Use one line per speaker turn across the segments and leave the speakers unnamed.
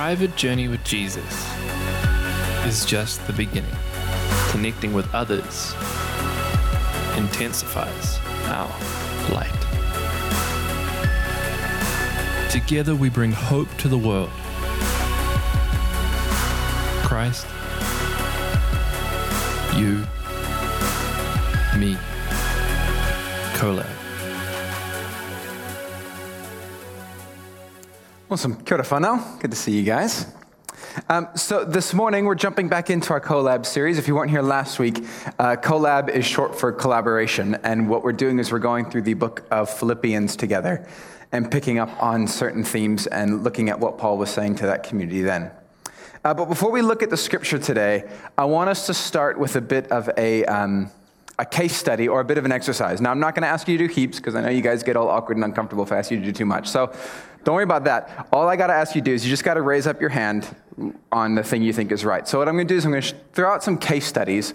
private journey with Jesus is just the beginning. Connecting with others intensifies our light. Together we bring hope to the world. Christ, you, me, collab.
Awesome. Kia ora whanau. Good to see you guys. Um, so this morning we're jumping back into our collab series. If you weren't here last week, uh, collab is short for collaboration, and what we're doing is we're going through the book of Philippians together and picking up on certain themes and looking at what Paul was saying to that community then. Uh, but before we look at the scripture today, I want us to start with a bit of a um, a case study or a bit of an exercise. Now, I'm not going to ask you to do heaps because I know you guys get all awkward and uncomfortable if I ask you to do too much. So don't worry about that. All I got to ask you to do is you just got to raise up your hand on the thing you think is right. So what I'm going to do is I'm going to throw out some case studies,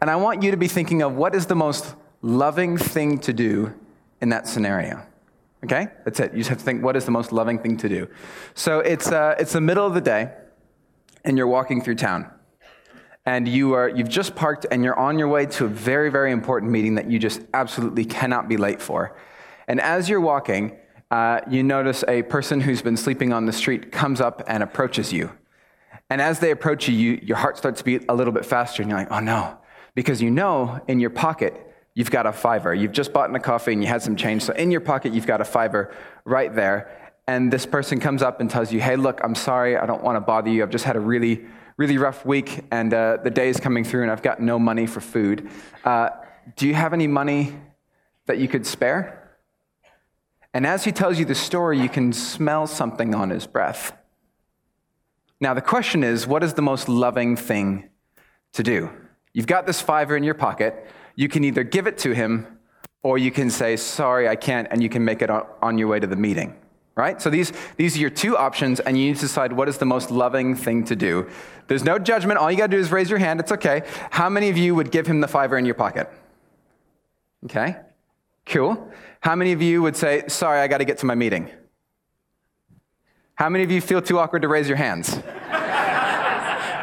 and I want you to be thinking of what is the most loving thing to do in that scenario. Okay? That's it. You just have to think what is the most loving thing to do. So it's, uh, it's the middle of the day, and you're walking through town and you are you've just parked and you're on your way to a very very important meeting that you just absolutely cannot be late for. And as you're walking uh, you notice a person who's been sleeping on the street comes up and approaches you. And as they approach you, you your heart starts to beat a little bit faster and you're like oh no. Because you know in your pocket you've got a fiver. You've just bought in a coffee and you had some change. So in your pocket you've got a fiver right there. And this person comes up and tells you hey look i'm sorry. I don't want to bother you. I've just had a really really rough week and uh, the day is coming through and I've got no money for food. Uh, do you have any money that you could spare? And as he tells you the story, you can smell something on his breath. Now, the question is what is the most loving thing to do? You've got this fiver in your pocket. You can either give it to him or you can say, Sorry, I can't, and you can make it on your way to the meeting right? So these, these are your two options, and you need to decide what is the most loving thing to do. There's no judgment. All you got to do is raise your hand. It's okay. How many of you would give him the fiver in your pocket? Okay, cool. How many of you would say, Sorry, I got to get to my meeting? How many of you feel too awkward to raise your hands?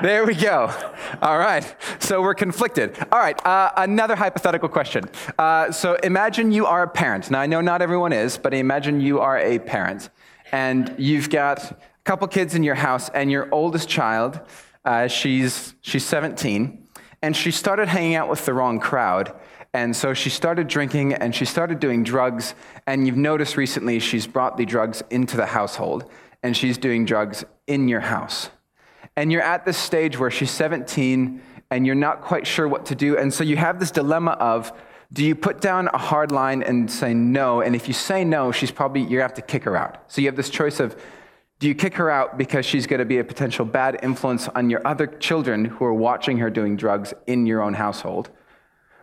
There we go. All right. So we're conflicted. All right. Uh, another hypothetical question. Uh, so imagine you are a parent. Now, I know not everyone is, but imagine you are a parent and you've got a couple kids in your house, and your oldest child, uh, she's, she's 17, and she started hanging out with the wrong crowd. And so she started drinking and she started doing drugs. And you've noticed recently she's brought the drugs into the household and she's doing drugs in your house and you're at this stage where she's 17 and you're not quite sure what to do. And so you have this dilemma of do you put down a hard line and say no? And if you say no, she's probably, you have to kick her out. So you have this choice of do you kick her out because she's going to be a potential bad influence on your other children who are watching her doing drugs in your own household?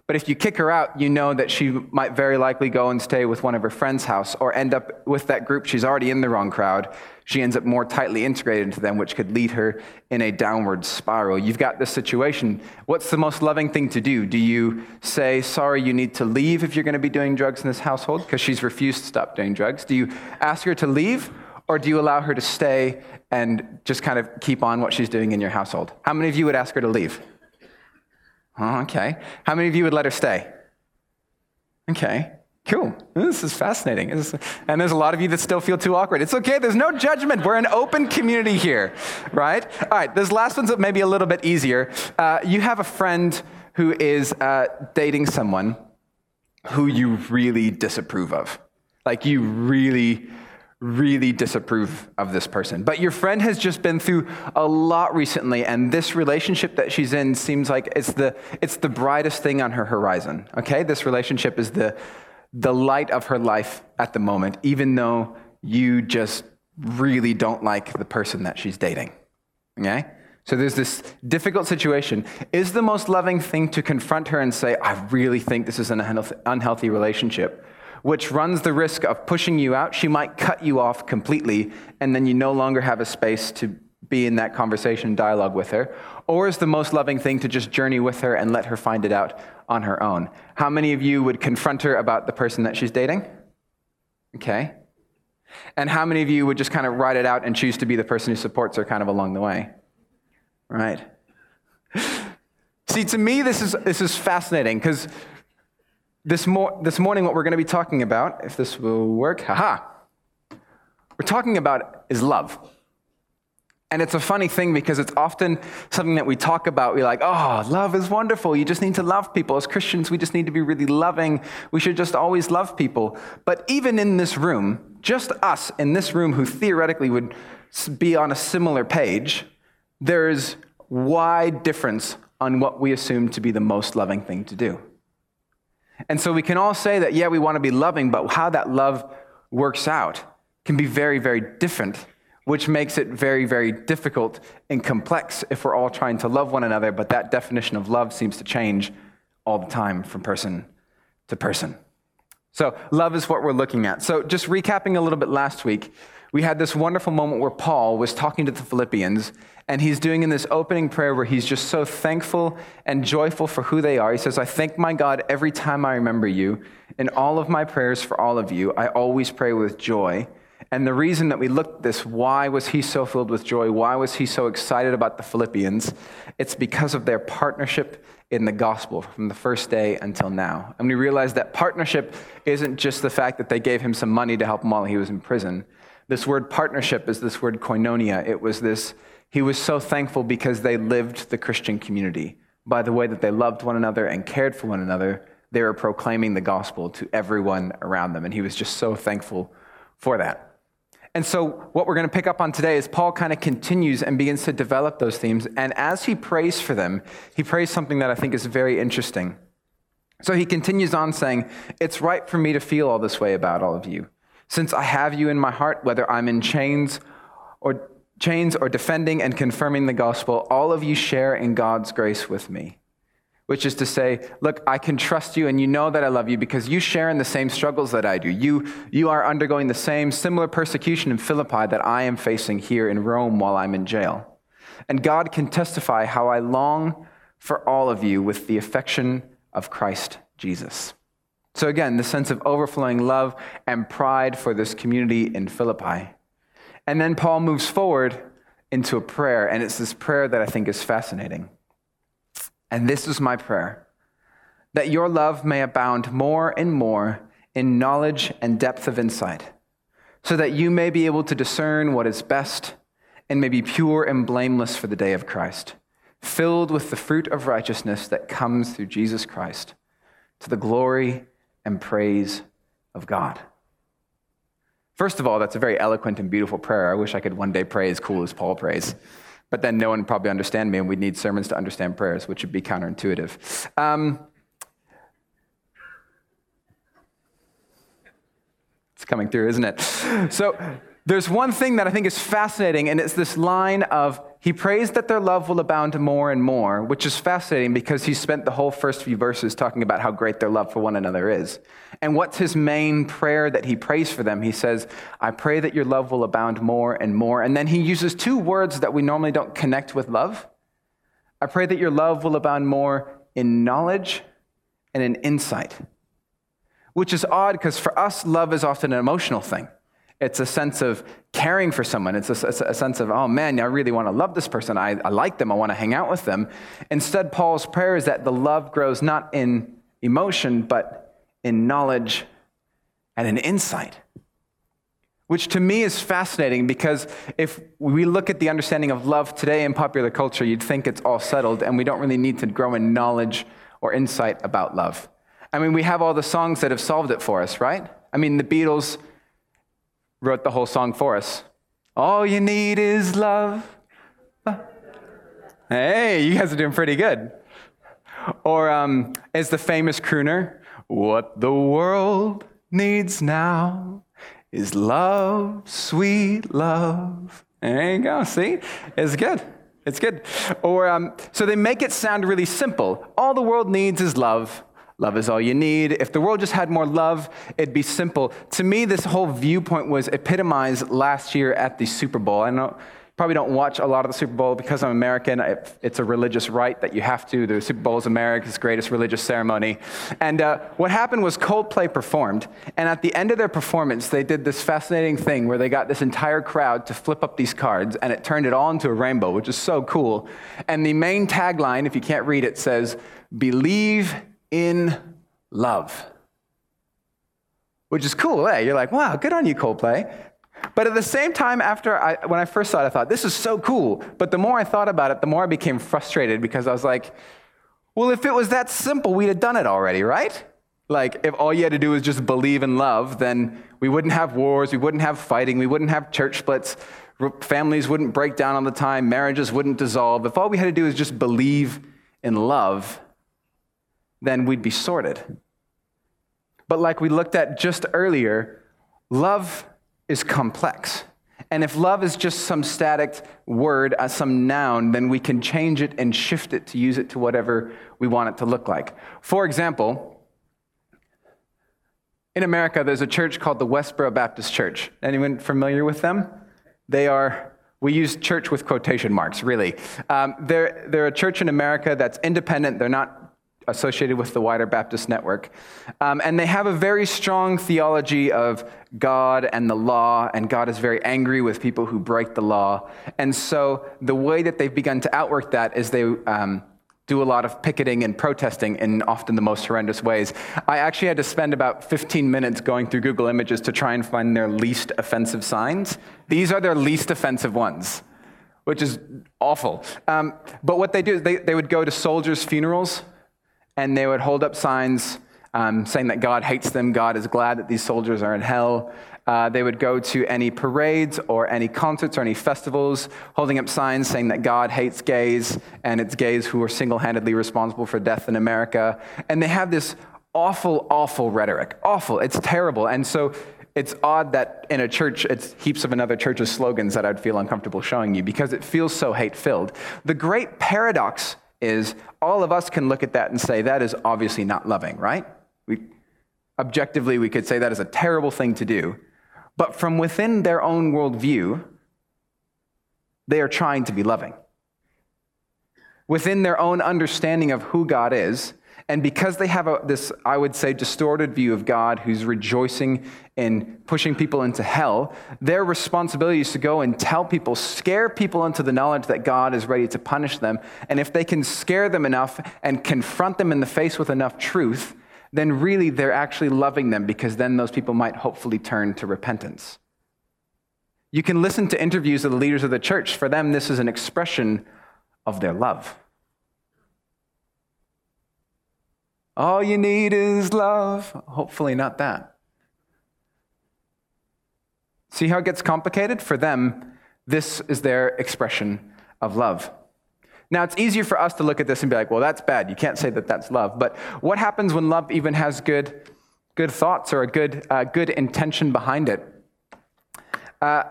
But if you kick her out, you know that she might very likely go and stay with one of her friends' house or end up with that group. She's already in the wrong crowd. She ends up more tightly integrated into them, which could lead her in a downward spiral. You've got this situation. What's the most loving thing to do? Do you say, sorry, you need to leave if you're going to be doing drugs in this household because she's refused to stop doing drugs? Do you ask her to leave or do you allow her to stay and just kind of keep on what she's doing in your household? How many of you would ask her to leave? Oh, okay. How many of you would let her stay? Okay. Cool. This is fascinating. And there's a lot of you that still feel too awkward. It's okay. There's no judgment. We're an open community here, right? All right. This last one's maybe a little bit easier. Uh, you have a friend who is uh, dating someone who you really disapprove of. Like you really really disapprove of this person. But your friend has just been through a lot recently, and this relationship that she's in seems like it's the, it's the brightest thing on her horizon. Okay? This relationship is the, the light of her life at the moment, even though you just really don't like the person that she's dating. Okay? So there's this difficult situation. Is the most loving thing to confront her and say, I really think this is an unhealthy relationship? Which runs the risk of pushing you out. She might cut you off completely, and then you no longer have a space to be in that conversation dialogue with her. Or is the most loving thing to just journey with her and let her find it out on her own? How many of you would confront her about the person that she's dating? Okay. And how many of you would just kind of write it out and choose to be the person who supports her kind of along the way? Right? See, to me, this is, this is fascinating because this, mo- this morning, what we're going to be talking about, if this will work, haha, we're talking about is love. And it's a funny thing because it's often something that we talk about. We're like, oh, love is wonderful. You just need to love people. As Christians, we just need to be really loving. We should just always love people. But even in this room, just us in this room who theoretically would be on a similar page, there's wide difference on what we assume to be the most loving thing to do. And so we can all say that, yeah, we want to be loving, but how that love works out can be very, very different which makes it very, very difficult and complex if we're all trying to love one another, but that definition of love seems to change all the time from person to person. So, love is what we're looking at. So, just recapping a little bit last week, we had this wonderful moment where Paul was talking to the Philippians, and he's doing in this opening prayer where he's just so thankful and joyful for who they are. He says, I thank my God every time I remember you. In all of my prayers for all of you, I always pray with joy and the reason that we looked at this, why was he so filled with joy? Why was he so excited about the Philippians? It's because of their partnership in the gospel from the first day until now. And we realized that partnership isn't just the fact that they gave him some money to help him while he was in prison. This word partnership is this word koinonia. It was this, he was so thankful because they lived the Christian community. By the way that they loved one another and cared for one another, they were proclaiming the gospel to everyone around them. And he was just so thankful for that. And so, what we're going to pick up on today is Paul kind of continues and begins to develop those themes. And as he prays for them, he prays something that I think is very interesting. So, he continues on saying, It's right for me to feel all this way about all of you, since I have you in my heart, whether I'm in chains or chains or defending and confirming the gospel, all of you share in God's grace with me which is to say, look, I can trust you and you know that I love you because you share in the same struggles that I do. You, you are undergoing the same similar persecution in Philippi that I am facing here in Rome while I'm in jail. And God can testify how I long for all of you with the affection of Christ Jesus. So, again, the sense of overflowing love and pride for this community in Philippi. And then Paul moves forward into a prayer, and it's this prayer that I think is fascinating. And this is my prayer that your love may abound more and more in knowledge and depth of insight, so that you may be able to discern what is best and may be pure and blameless for the day of Christ, filled with the fruit of righteousness that comes through Jesus Christ, to the glory and praise of God. First of all, that's a very eloquent and beautiful prayer. I wish I could one day pray as cool as Paul prays. But then no one would probably understand me, and we'd need sermons to understand prayers, which would be counterintuitive. Um, it's coming through, isn't it? So there's one thing that I think is fascinating, and it's this line of he prays that their love will abound more and more, which is fascinating because he spent the whole first few verses talking about how great their love for one another is. And what's his main prayer that he prays for them? He says, I pray that your love will abound more and more. And then he uses two words that we normally don't connect with love. I pray that your love will abound more in knowledge and in insight, which is odd because for us, love is often an emotional thing. It's a sense of caring for someone. It's a, a, sense of, oh man, I really want to love this person. I, I like them. I want to hang out with them. Instead, Paul's prayer is that the love grows not in emotion, but in knowledge and in insight. Which to me is fascinating because if we look at the understanding of love today in popular culture, you'd think it's all settled and we don't really need to grow in knowledge or insight about love. I mean, we have all the songs that have solved it for us, right? I mean, the Beatles wrote the whole song for us. All you need is love. Hey, you guys are doing pretty good. Or um, as the famous crooner, what the world needs now is love, sweet love. There you go. See? It's good. It's good. Or um, so they make it sound really simple. All the world needs is love. Love is all you need. If the world just had more love, it'd be simple. To me, this whole viewpoint was epitomized last year at the Super Bowl. I know probably don't watch a lot of the Super Bowl because I'm American. It's a religious rite that you have to. The Super Bowl is America's greatest religious ceremony. And uh, what happened was Coldplay performed. And at the end of their performance, they did this fascinating thing where they got this entire crowd to flip up these cards and it turned it all into a rainbow, which is so cool. And the main tagline, if you can't read it, says, Believe in love. Which is cool, eh? You're like, wow, good on you, Coldplay. But at the same time, after I, when I first saw it, I thought, this is so cool. But the more I thought about it, the more I became frustrated because I was like, well, if it was that simple, we'd have done it already, right? Like, if all you had to do was just believe in love, then we wouldn't have wars, we wouldn't have fighting, we wouldn't have church splits, families wouldn't break down all the time, marriages wouldn't dissolve. If all we had to do was just believe in love, then we'd be sorted. But like we looked at just earlier, love is complex. And if love is just some static word, uh, some noun, then we can change it and shift it to use it to whatever we want it to look like. For example, in America, there's a church called the Westboro Baptist Church. Anyone familiar with them? They are, we use church with quotation marks, really. Um, they're, they're a church in America that's independent. They're not associated with the wider Baptist network. Um, and they have a very strong theology of God and the law, and God is very angry with people who break the law. And so the way that they've begun to outwork that is they um, do a lot of picketing and protesting in often the most horrendous ways. I actually had to spend about 15 minutes going through Google Images to try and find their least offensive signs. These are their least offensive ones which is awful. Um, but what they do is they, they would go to soldiers' funerals and they would hold up signs um, saying that God hates them, God is glad that these soldiers are in hell. Uh, they would go to any parades or any concerts or any festivals, holding up signs saying that God hates gays and it's gays who are single handedly responsible for death in America. And they have this awful, awful rhetoric. Awful. It's terrible. And so it's odd that in a church, it's heaps of another church's slogans that I'd feel uncomfortable showing you because it feels so hate filled. The great paradox is all of us can look at that and say, that is obviously not loving, right? We, objectively, we could say that is a terrible thing to do. But from within their own worldview, they are trying to be loving. Within their own understanding of who God is, and because they have a, this, I would say, distorted view of God who's rejoicing in pushing people into hell, their responsibility is to go and tell people, scare people into the knowledge that God is ready to punish them. And if they can scare them enough and confront them in the face with enough truth, then really they're actually loving them because then those people might hopefully turn to repentance. You can listen to interviews of the leaders of the church. For them, this is an expression of their love. All you need is love. Hopefully, not that. See how it gets complicated? For them, this is their expression of love. Now, it's easier for us to look at this and be like, well, that's bad. You can't say that that's love. But what happens when love even has good, good thoughts or a good, uh, good intention behind it? Uh,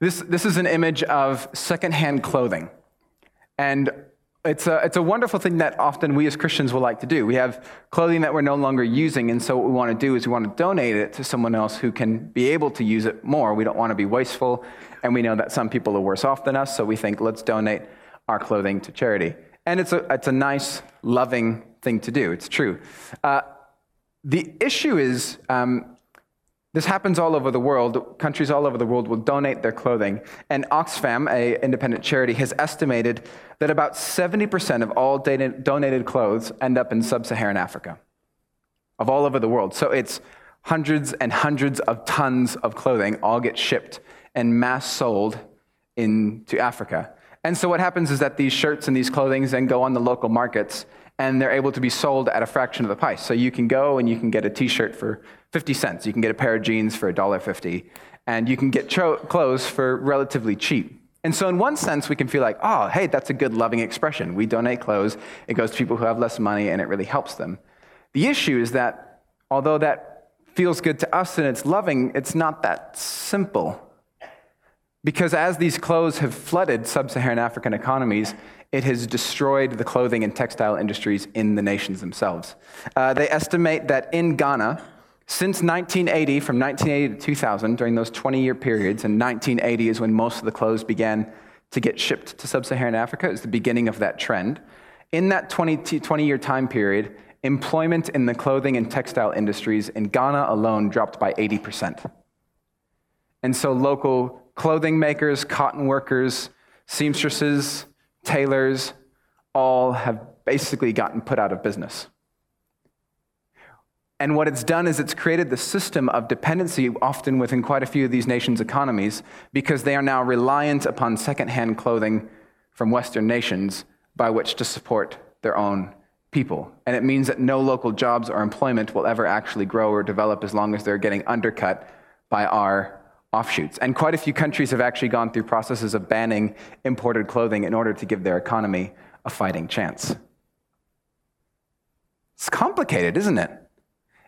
this, this is an image of secondhand clothing. And it's a, it's a wonderful thing that often we as Christians will like to do. We have clothing that we're no longer using, and so what we want to do is we want to donate it to someone else who can be able to use it more. We don't want to be wasteful, and we know that some people are worse off than us, so we think let's donate our clothing to charity. And it's a, it's a nice, loving thing to do. It's true. Uh, the issue is um, this happens all over the world. Countries all over the world will donate their clothing. And Oxfam, a independent charity, has estimated that about 70% of all donated clothes end up in sub-Saharan Africa, of all over the world. So it's hundreds and hundreds of tons of clothing all get shipped and mass sold into Africa. And so what happens is that these shirts and these clothing then go on the local markets and they're able to be sold at a fraction of the price. So you can go and you can get a t-shirt for 50 cents. You can get a pair of jeans for $1.50. And you can get cho- clothes for relatively cheap. And so, in one sense, we can feel like, oh, hey, that's a good, loving expression. We donate clothes, it goes to people who have less money, and it really helps them. The issue is that although that feels good to us and it's loving, it's not that simple. Because as these clothes have flooded sub Saharan African economies, it has destroyed the clothing and textile industries in the nations themselves. Uh, they estimate that in Ghana, since 1980, from 1980 to 2000, during those 20 year periods, and 1980 is when most of the clothes began to get shipped to sub Saharan Africa. It's the beginning of that trend. In that 20, 20 year time period, employment in the clothing and textile industries in Ghana alone dropped by 80%. And so local clothing makers, cotton workers, seamstresses, tailors, all have basically gotten put out of business. And what it's done is it's created the system of dependency, often within quite a few of these nations' economies, because they are now reliant upon secondhand clothing from Western nations by which to support their own people. And it means that no local jobs or employment will ever actually grow or develop as long as they're getting undercut by our offshoots. And quite a few countries have actually gone through processes of banning imported clothing in order to give their economy a fighting chance. It's complicated, isn't it?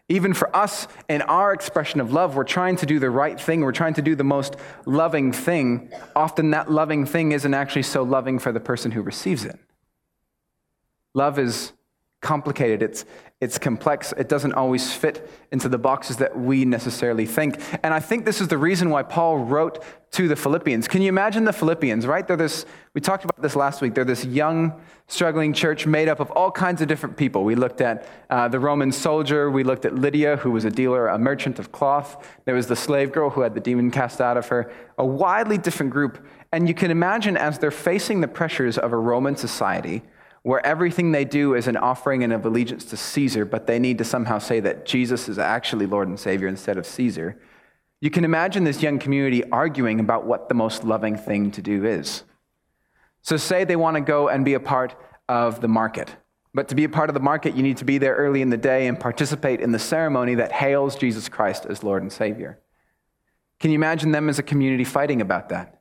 Even for us in our expression of love, we're trying to do the right thing. We're trying to do the most loving thing. Often that loving thing isn't actually so loving for the person who receives it. Love is complicated, it's, it's complex, it doesn't always fit into the boxes that we necessarily think. And I think this is the reason why Paul wrote to the Philippians. Can you imagine the Philippians, right? They're this, we talked about this last week. They're this young, struggling church made up of all kinds of different people. We looked at uh, the Roman soldier, we looked at Lydia, who was a dealer, a merchant of cloth. There was the slave girl who had the demon cast out of her, a widely different group. And you can imagine as they're facing the pressures of a Roman society, where everything they do is an offering and of allegiance to Caesar, but they need to somehow say that Jesus is actually Lord and Savior instead of Caesar. You can imagine this young community arguing about what the most loving thing to do is. So, say they want to go and be a part of the market. But to be a part of the market, you need to be there early in the day and participate in the ceremony that hails Jesus Christ as Lord and Savior. Can you imagine them as a community fighting about that?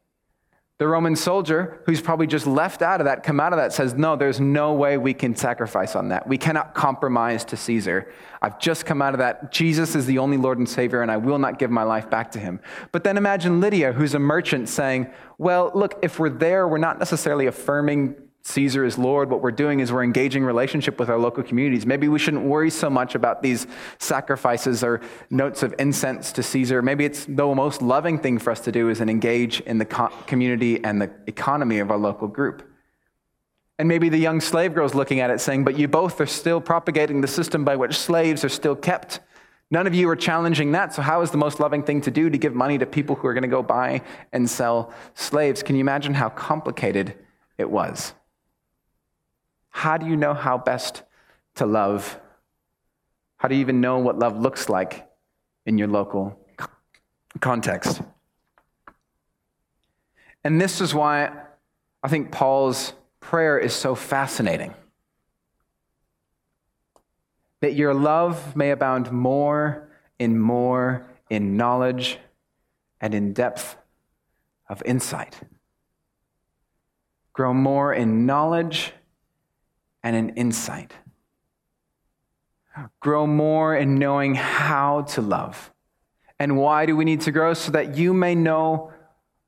The Roman soldier, who's probably just left out of that, come out of that, says, No, there's no way we can sacrifice on that. We cannot compromise to Caesar. I've just come out of that. Jesus is the only Lord and Savior, and I will not give my life back to him. But then imagine Lydia, who's a merchant, saying, Well, look, if we're there, we're not necessarily affirming Caesar is Lord, what we're doing is we're engaging relationship with our local communities. Maybe we shouldn't worry so much about these sacrifices or notes of incense to Caesar. Maybe it's the most loving thing for us to do is an engage in the community and the economy of our local group. And maybe the young slave girl's looking at it saying, but you both are still propagating the system by which slaves are still kept. None of you are challenging that. So, how is the most loving thing to do to give money to people who are going to go buy and sell slaves? Can you imagine how complicated it was? How do you know how best to love? How do you even know what love looks like in your local context? And this is why I think Paul's prayer is so fascinating. That your love may abound more in more in knowledge and in depth of insight. Grow more in knowledge and an insight. Grow more in knowing how to love. And why do we need to grow? So that you may know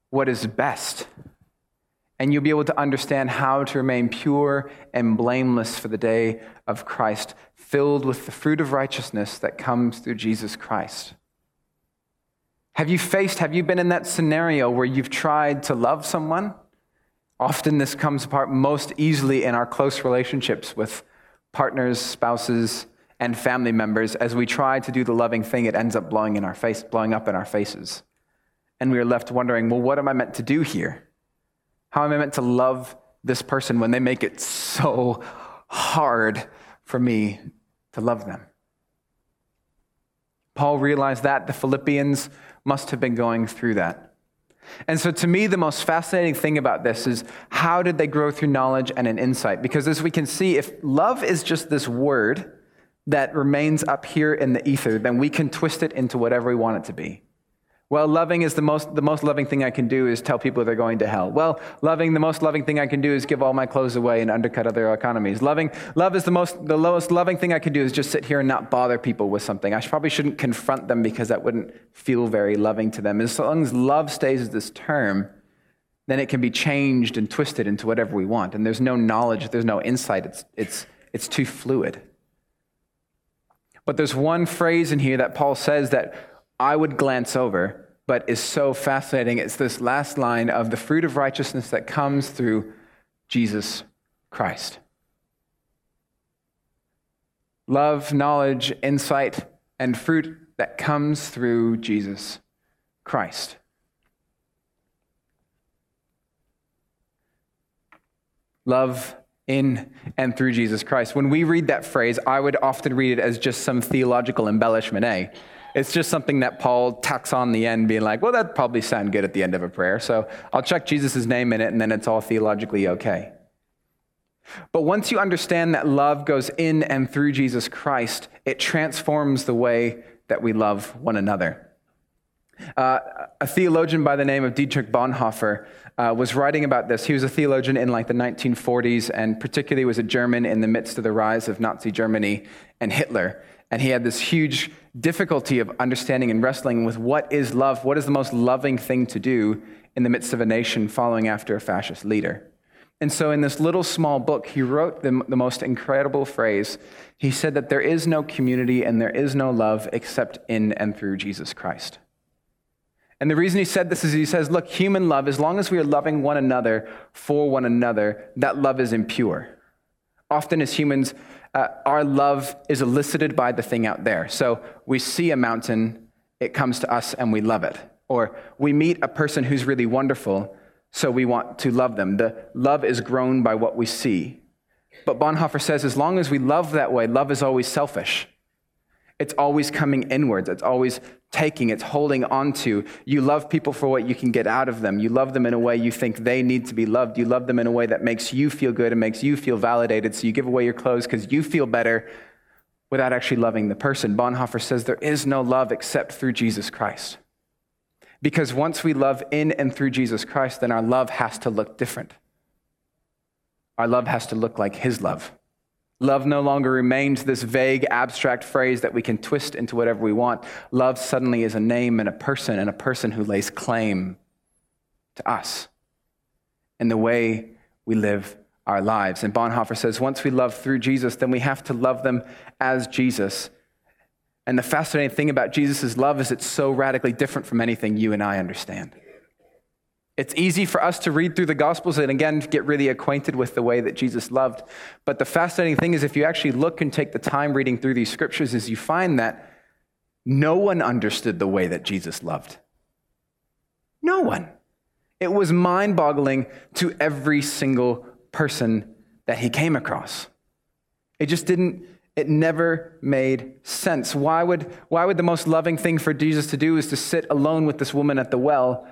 what is best. And you'll be able to understand how to remain pure and blameless for the day of Christ, filled with the fruit of righteousness that comes through Jesus Christ. Have you faced, have you been in that scenario where you've tried to love someone Often, this comes apart most easily in our close relationships with partners, spouses, and family members. As we try to do the loving thing, it ends up blowing, in our face, blowing up in our faces. And we are left wondering, well, what am I meant to do here? How am I meant to love this person when they make it so hard for me to love them? Paul realized that the Philippians must have been going through that. And so, to me, the most fascinating thing about this is how did they grow through knowledge and an insight? Because as we can see, if love is just this word that remains up here in the ether, then we can twist it into whatever we want it to be. Well, loving is the most, the most loving thing I can do is tell people they're going to hell. Well, loving, the most loving thing I can do is give all my clothes away and undercut other economies. Loving, love is the most, the lowest loving thing I can do is just sit here and not bother people with something. I probably shouldn't confront them because that wouldn't feel very loving to them. As long as love stays as this term, then it can be changed and twisted into whatever we want. And there's no knowledge, there's no insight. It's, it's, it's too fluid. But there's one phrase in here that Paul says that I would glance over but is so fascinating. It's this last line of the fruit of righteousness that comes through Jesus Christ. Love, knowledge, insight, and fruit that comes through Jesus Christ. Love in and through Jesus Christ. When we read that phrase, I would often read it as just some theological embellishment, eh? It's just something that Paul tacks on the end, being like, well, that'd probably sound good at the end of a prayer. So I'll check Jesus' name in it, and then it's all theologically okay. But once you understand that love goes in and through Jesus Christ, it transforms the way that we love one another. Uh, a theologian by the name of Dietrich Bonhoeffer uh, was writing about this. He was a theologian in like the 1940s, and particularly was a German in the midst of the rise of Nazi Germany and Hitler. And he had this huge difficulty of understanding and wrestling with what is love, what is the most loving thing to do in the midst of a nation following after a fascist leader. And so, in this little small book, he wrote the, the, most incredible phrase. He said that there is no community and there is no love except in and through Jesus Christ. And the reason he said this is he says, look, human love, as long as we are loving one another for one another, that love is impure. Often, as humans, uh, our love is elicited by the thing out there. So, we see a mountain, it comes to us, and we love it. Or we meet a person who's really wonderful so we want to love them. The love is grown by what we see. But Bonhoeffer says as long as we love that way, love is always selfish. It's always coming inwards. It's always taking. It's holding on to. You love people for what you can get out of them. You love them in a way you think they need to be loved. You love them in a way that makes you feel good and makes you feel validated. So you give away your clothes because you feel better without actually loving the person. Bonhoeffer says there is no love except through Jesus Christ. Because once we love in and through Jesus Christ, then our love has to look different. Our love has to look like His love. Love no longer remains this vague, abstract phrase that we can twist into whatever we want. Love suddenly is a name and a person, and a person who lays claim to us and the way we live our lives. And Bonhoeffer says once we love through Jesus, then we have to love them as Jesus and the fascinating thing about Jesus' love is it's so radically different from anything you and I understand. It's easy for us to read through the Gospels and again get really acquainted with the way that Jesus loved. But the fascinating thing is, if you actually look and take the time reading through these scriptures, is you find that no one understood the way that Jesus loved. No one. It was mind boggling to every single person that he came across. It just didn't it never made sense. Why would, why would the most loving thing for Jesus to do is to sit alone with this woman at the well?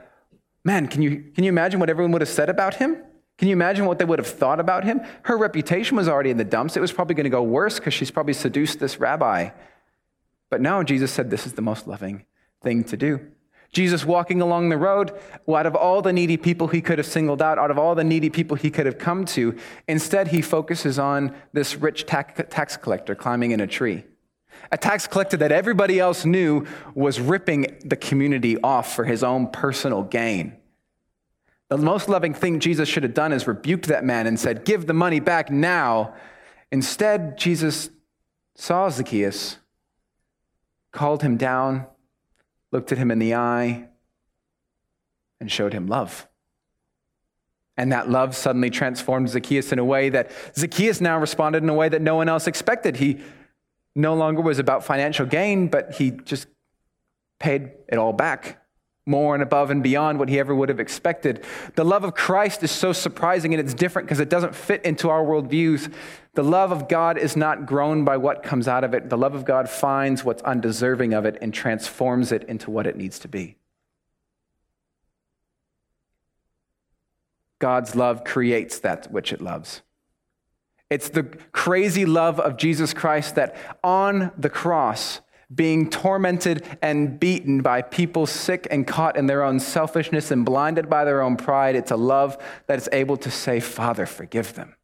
Man, can you, can you imagine what everyone would have said about him? Can you imagine what they would have thought about him? Her reputation was already in the dumps. It was probably going to go worse because she's probably seduced this rabbi. But now Jesus said this is the most loving thing to do. Jesus walking along the road, out of all the needy people he could have singled out, out of all the needy people he could have come to, instead he focuses on this rich tax collector climbing in a tree. A tax collector that everybody else knew was ripping the community off for his own personal gain. The most loving thing Jesus should have done is rebuked that man and said, Give the money back now. Instead, Jesus saw Zacchaeus, called him down, looked at him in the eye, and showed him love. And that love suddenly transformed Zacchaeus in a way that Zacchaeus now responded in a way that no one else expected. He no longer was about financial gain, but he just paid it all back, more and above and beyond what he ever would have expected. The love of Christ is so surprising and it's different because it doesn't fit into our worldviews. The love of God is not grown by what comes out of it. The love of God finds what's undeserving of it and transforms it into what it needs to be. God's love creates that which it loves. It's the crazy love of Jesus Christ that on the cross, being tormented and beaten by people sick and caught in their own selfishness and blinded by their own pride, it's a love that is able to say, Father, forgive them.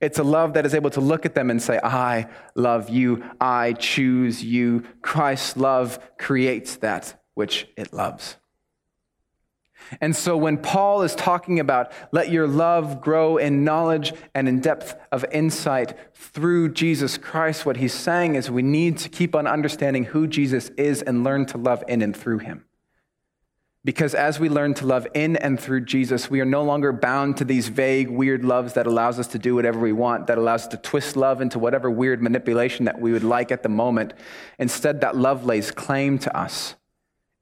It's a love that is able to look at them and say, I love you. I choose you. Christ's love creates that which it loves. And so when Paul is talking about let your love grow in knowledge and in depth of insight through Jesus Christ, what he's saying is we need to keep on understanding who Jesus is and learn to love in and through him. Because as we learn to love in and through Jesus, we are no longer bound to these vague, weird loves that allows us to do whatever we want, that allows us to twist love into whatever weird manipulation that we would like at the moment. Instead, that love lays claim to us,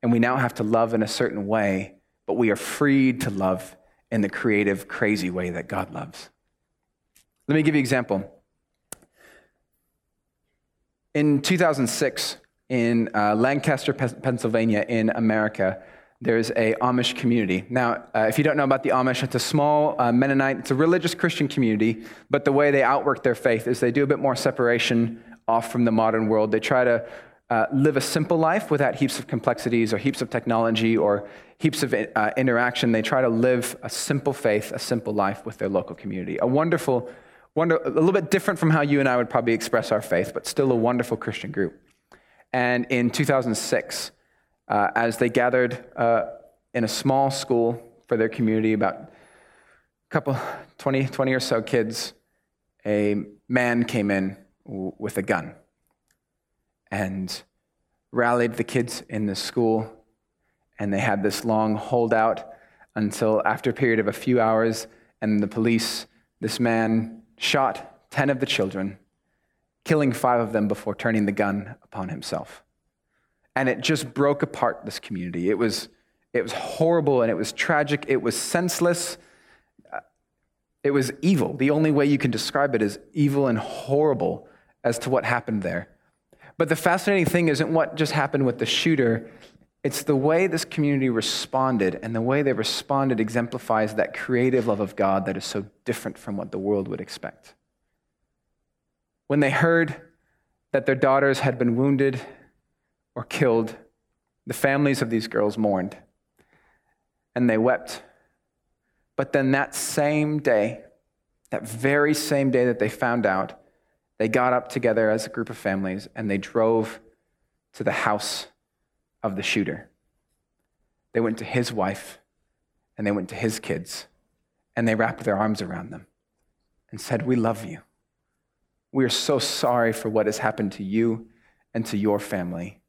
and we now have to love in a certain way, but we are freed to love in the creative, crazy way that God loves. Let me give you an example. In 2006, in uh, Lancaster, Pennsylvania, in America, there's a Amish community. Now, uh, if you don't know about the Amish, it's a small uh, Mennonite, it's a religious Christian community, but the way they outwork their faith is they do a bit more separation off from the modern world. They try to uh, live a simple life without heaps of complexities or heaps of technology or heaps of uh, interaction. They try to live a simple faith, a simple life with their local community. A wonderful, wonder, a little bit different from how you and I would probably express our faith, but still a wonderful Christian group. And in 2006, uh, as they gathered uh, in a small school for their community, about a couple, 20, 20 or so kids, a man came in w- with a gun and rallied the kids in the school. And they had this long holdout until after a period of a few hours, and the police, this man shot 10 of the children, killing five of them before turning the gun upon himself and it just broke apart this community. It was, it was horrible and it was tragic. It was senseless. It was evil. The only way you can describe it is evil and horrible as to what happened there. But the fascinating thing isn't what just happened with the shooter, it's the way this community responded, and the way they responded exemplifies that creative love of God that is so different from what the world would expect. When they heard that their daughters had been wounded or killed, the families of these girls mourned and they wept. But then that same day, that very same day that they found out, they got up together as a group of families and they drove to the house of the shooter. They went to his wife and they went to his kids and they wrapped their arms around them and said, We love you. We are so sorry for what has happened to you and to your family.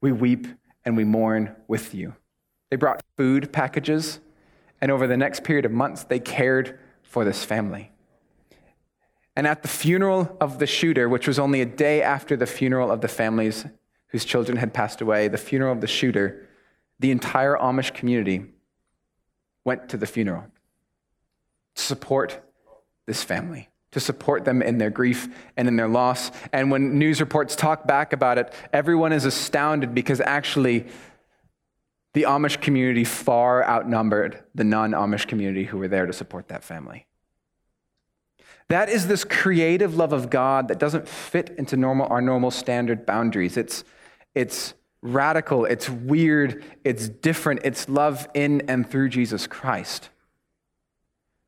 We weep and we mourn with you. They brought food packages, and over the next period of months, they cared for this family. And at the funeral of the shooter, which was only a day after the funeral of the families whose children had passed away, the funeral of the shooter, the entire Amish community went to the funeral to support this family to support them in their grief and in their loss. And when news reports talk back about it, everyone is astounded because actually the Amish community far outnumbered the non Amish community who were there to support that family. That is this creative love of God that doesn't fit into normal, our normal standard boundaries. It's, it's radical, it's weird, it's different, it's love in and through Jesus Christ.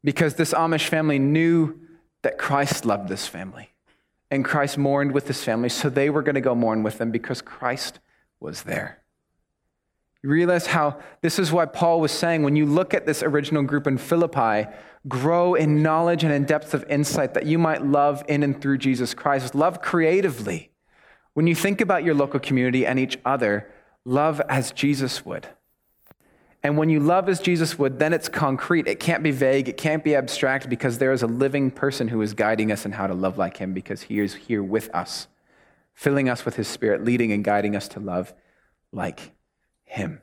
Because this Amish family knew that Christ loved this family. And Christ mourned with this family, so they were going to go mourn with them because Christ was there. You realize how this is why Paul was saying when you look at this original group in Philippi, grow in knowledge and in depth of insight that you might love in and through Jesus Christ. Love creatively. When you think about your local community and each other, love as Jesus would. And when you love as Jesus would, then it's concrete. It can't be vague. It can't be abstract because there is a living person who is guiding us in how to love like him because he is here with us, filling us with his spirit, leading and guiding us to love like him.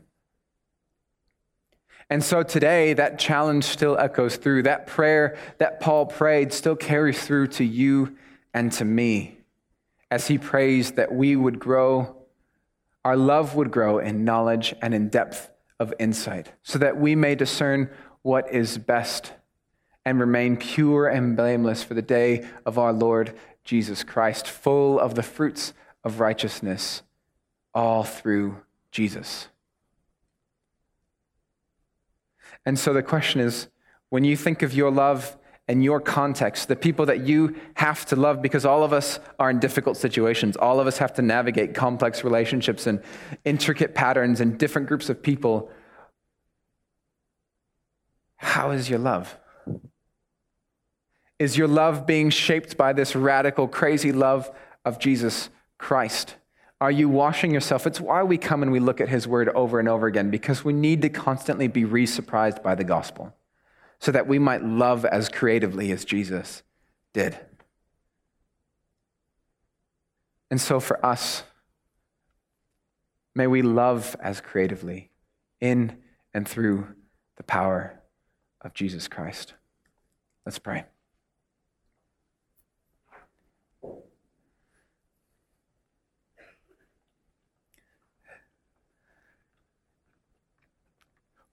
And so today, that challenge still echoes through. That prayer that Paul prayed still carries through to you and to me as he prays that we would grow, our love would grow in knowledge and in depth of insight, so that we may discern what is best and remain pure and blameless for the day of our Lord Jesus Christ, full of the fruits of righteousness, all through Jesus. And so the question is when you think of your love and your context, the people that you have to love, because all of us are in difficult situations. All of us have to navigate complex relationships and intricate patterns and different groups of people. How is your love? Is your love being shaped by this radical, crazy love of Jesus Christ? Are you washing yourself? It's why we come and we look at his word over and over again, because we need to constantly be re surprised by the gospel so that we might love as creatively as Jesus did. And so for us, may we love as creatively in and through the power of Jesus Christ. Let's pray.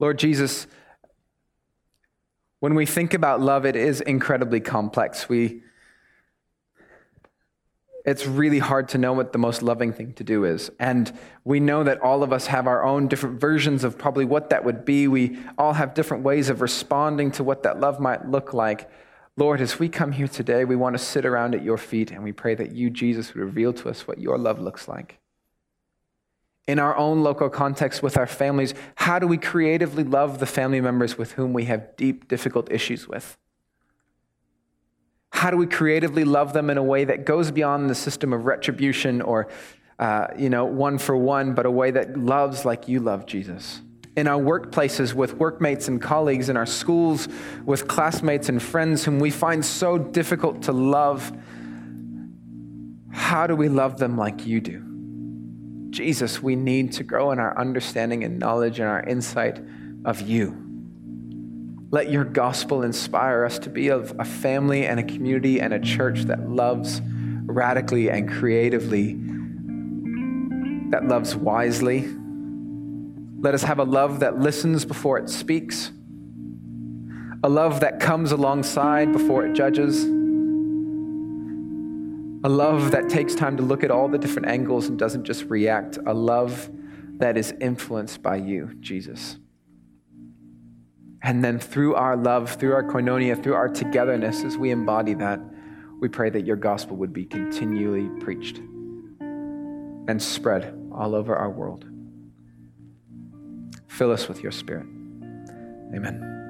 Lord Jesus, when we think about love, it is incredibly complex. We, it's really hard to know what the most loving thing to do is. And we know that all of us have our own different versions of probably what that would be. We all have different ways of responding to what that love might look like. Lord, as we come here today, we want to sit around at your feet and we pray that you, Jesus, would reveal to us what your love looks like in our own local context with our families, how do we creatively love the family members with whom we have deep, difficult issues with? How do we creatively love them in a way that goes beyond the system of retribution or, uh, you know, one for one, but a way that loves like you love Jesus? In our workplaces with workmates and colleagues, in our schools with classmates and friends whom we find so difficult to love, how do we love them like you do? Jesus, we need to grow in our understanding and knowledge and our insight of you. Let your gospel inspire us to be of a family and a community and a church that loves radically and creatively, that loves wisely. Let us have a love that listens before it speaks, a love that comes alongside before it judges a love that takes time to look at all the different angles and doesn't just react. A love that is influenced by you, Jesus. And then through our love, through our koinonia, through our togetherness, as we embody that, we pray that your gospel would be continually preached and spread all over our world. Fill us with your spirit. Amen.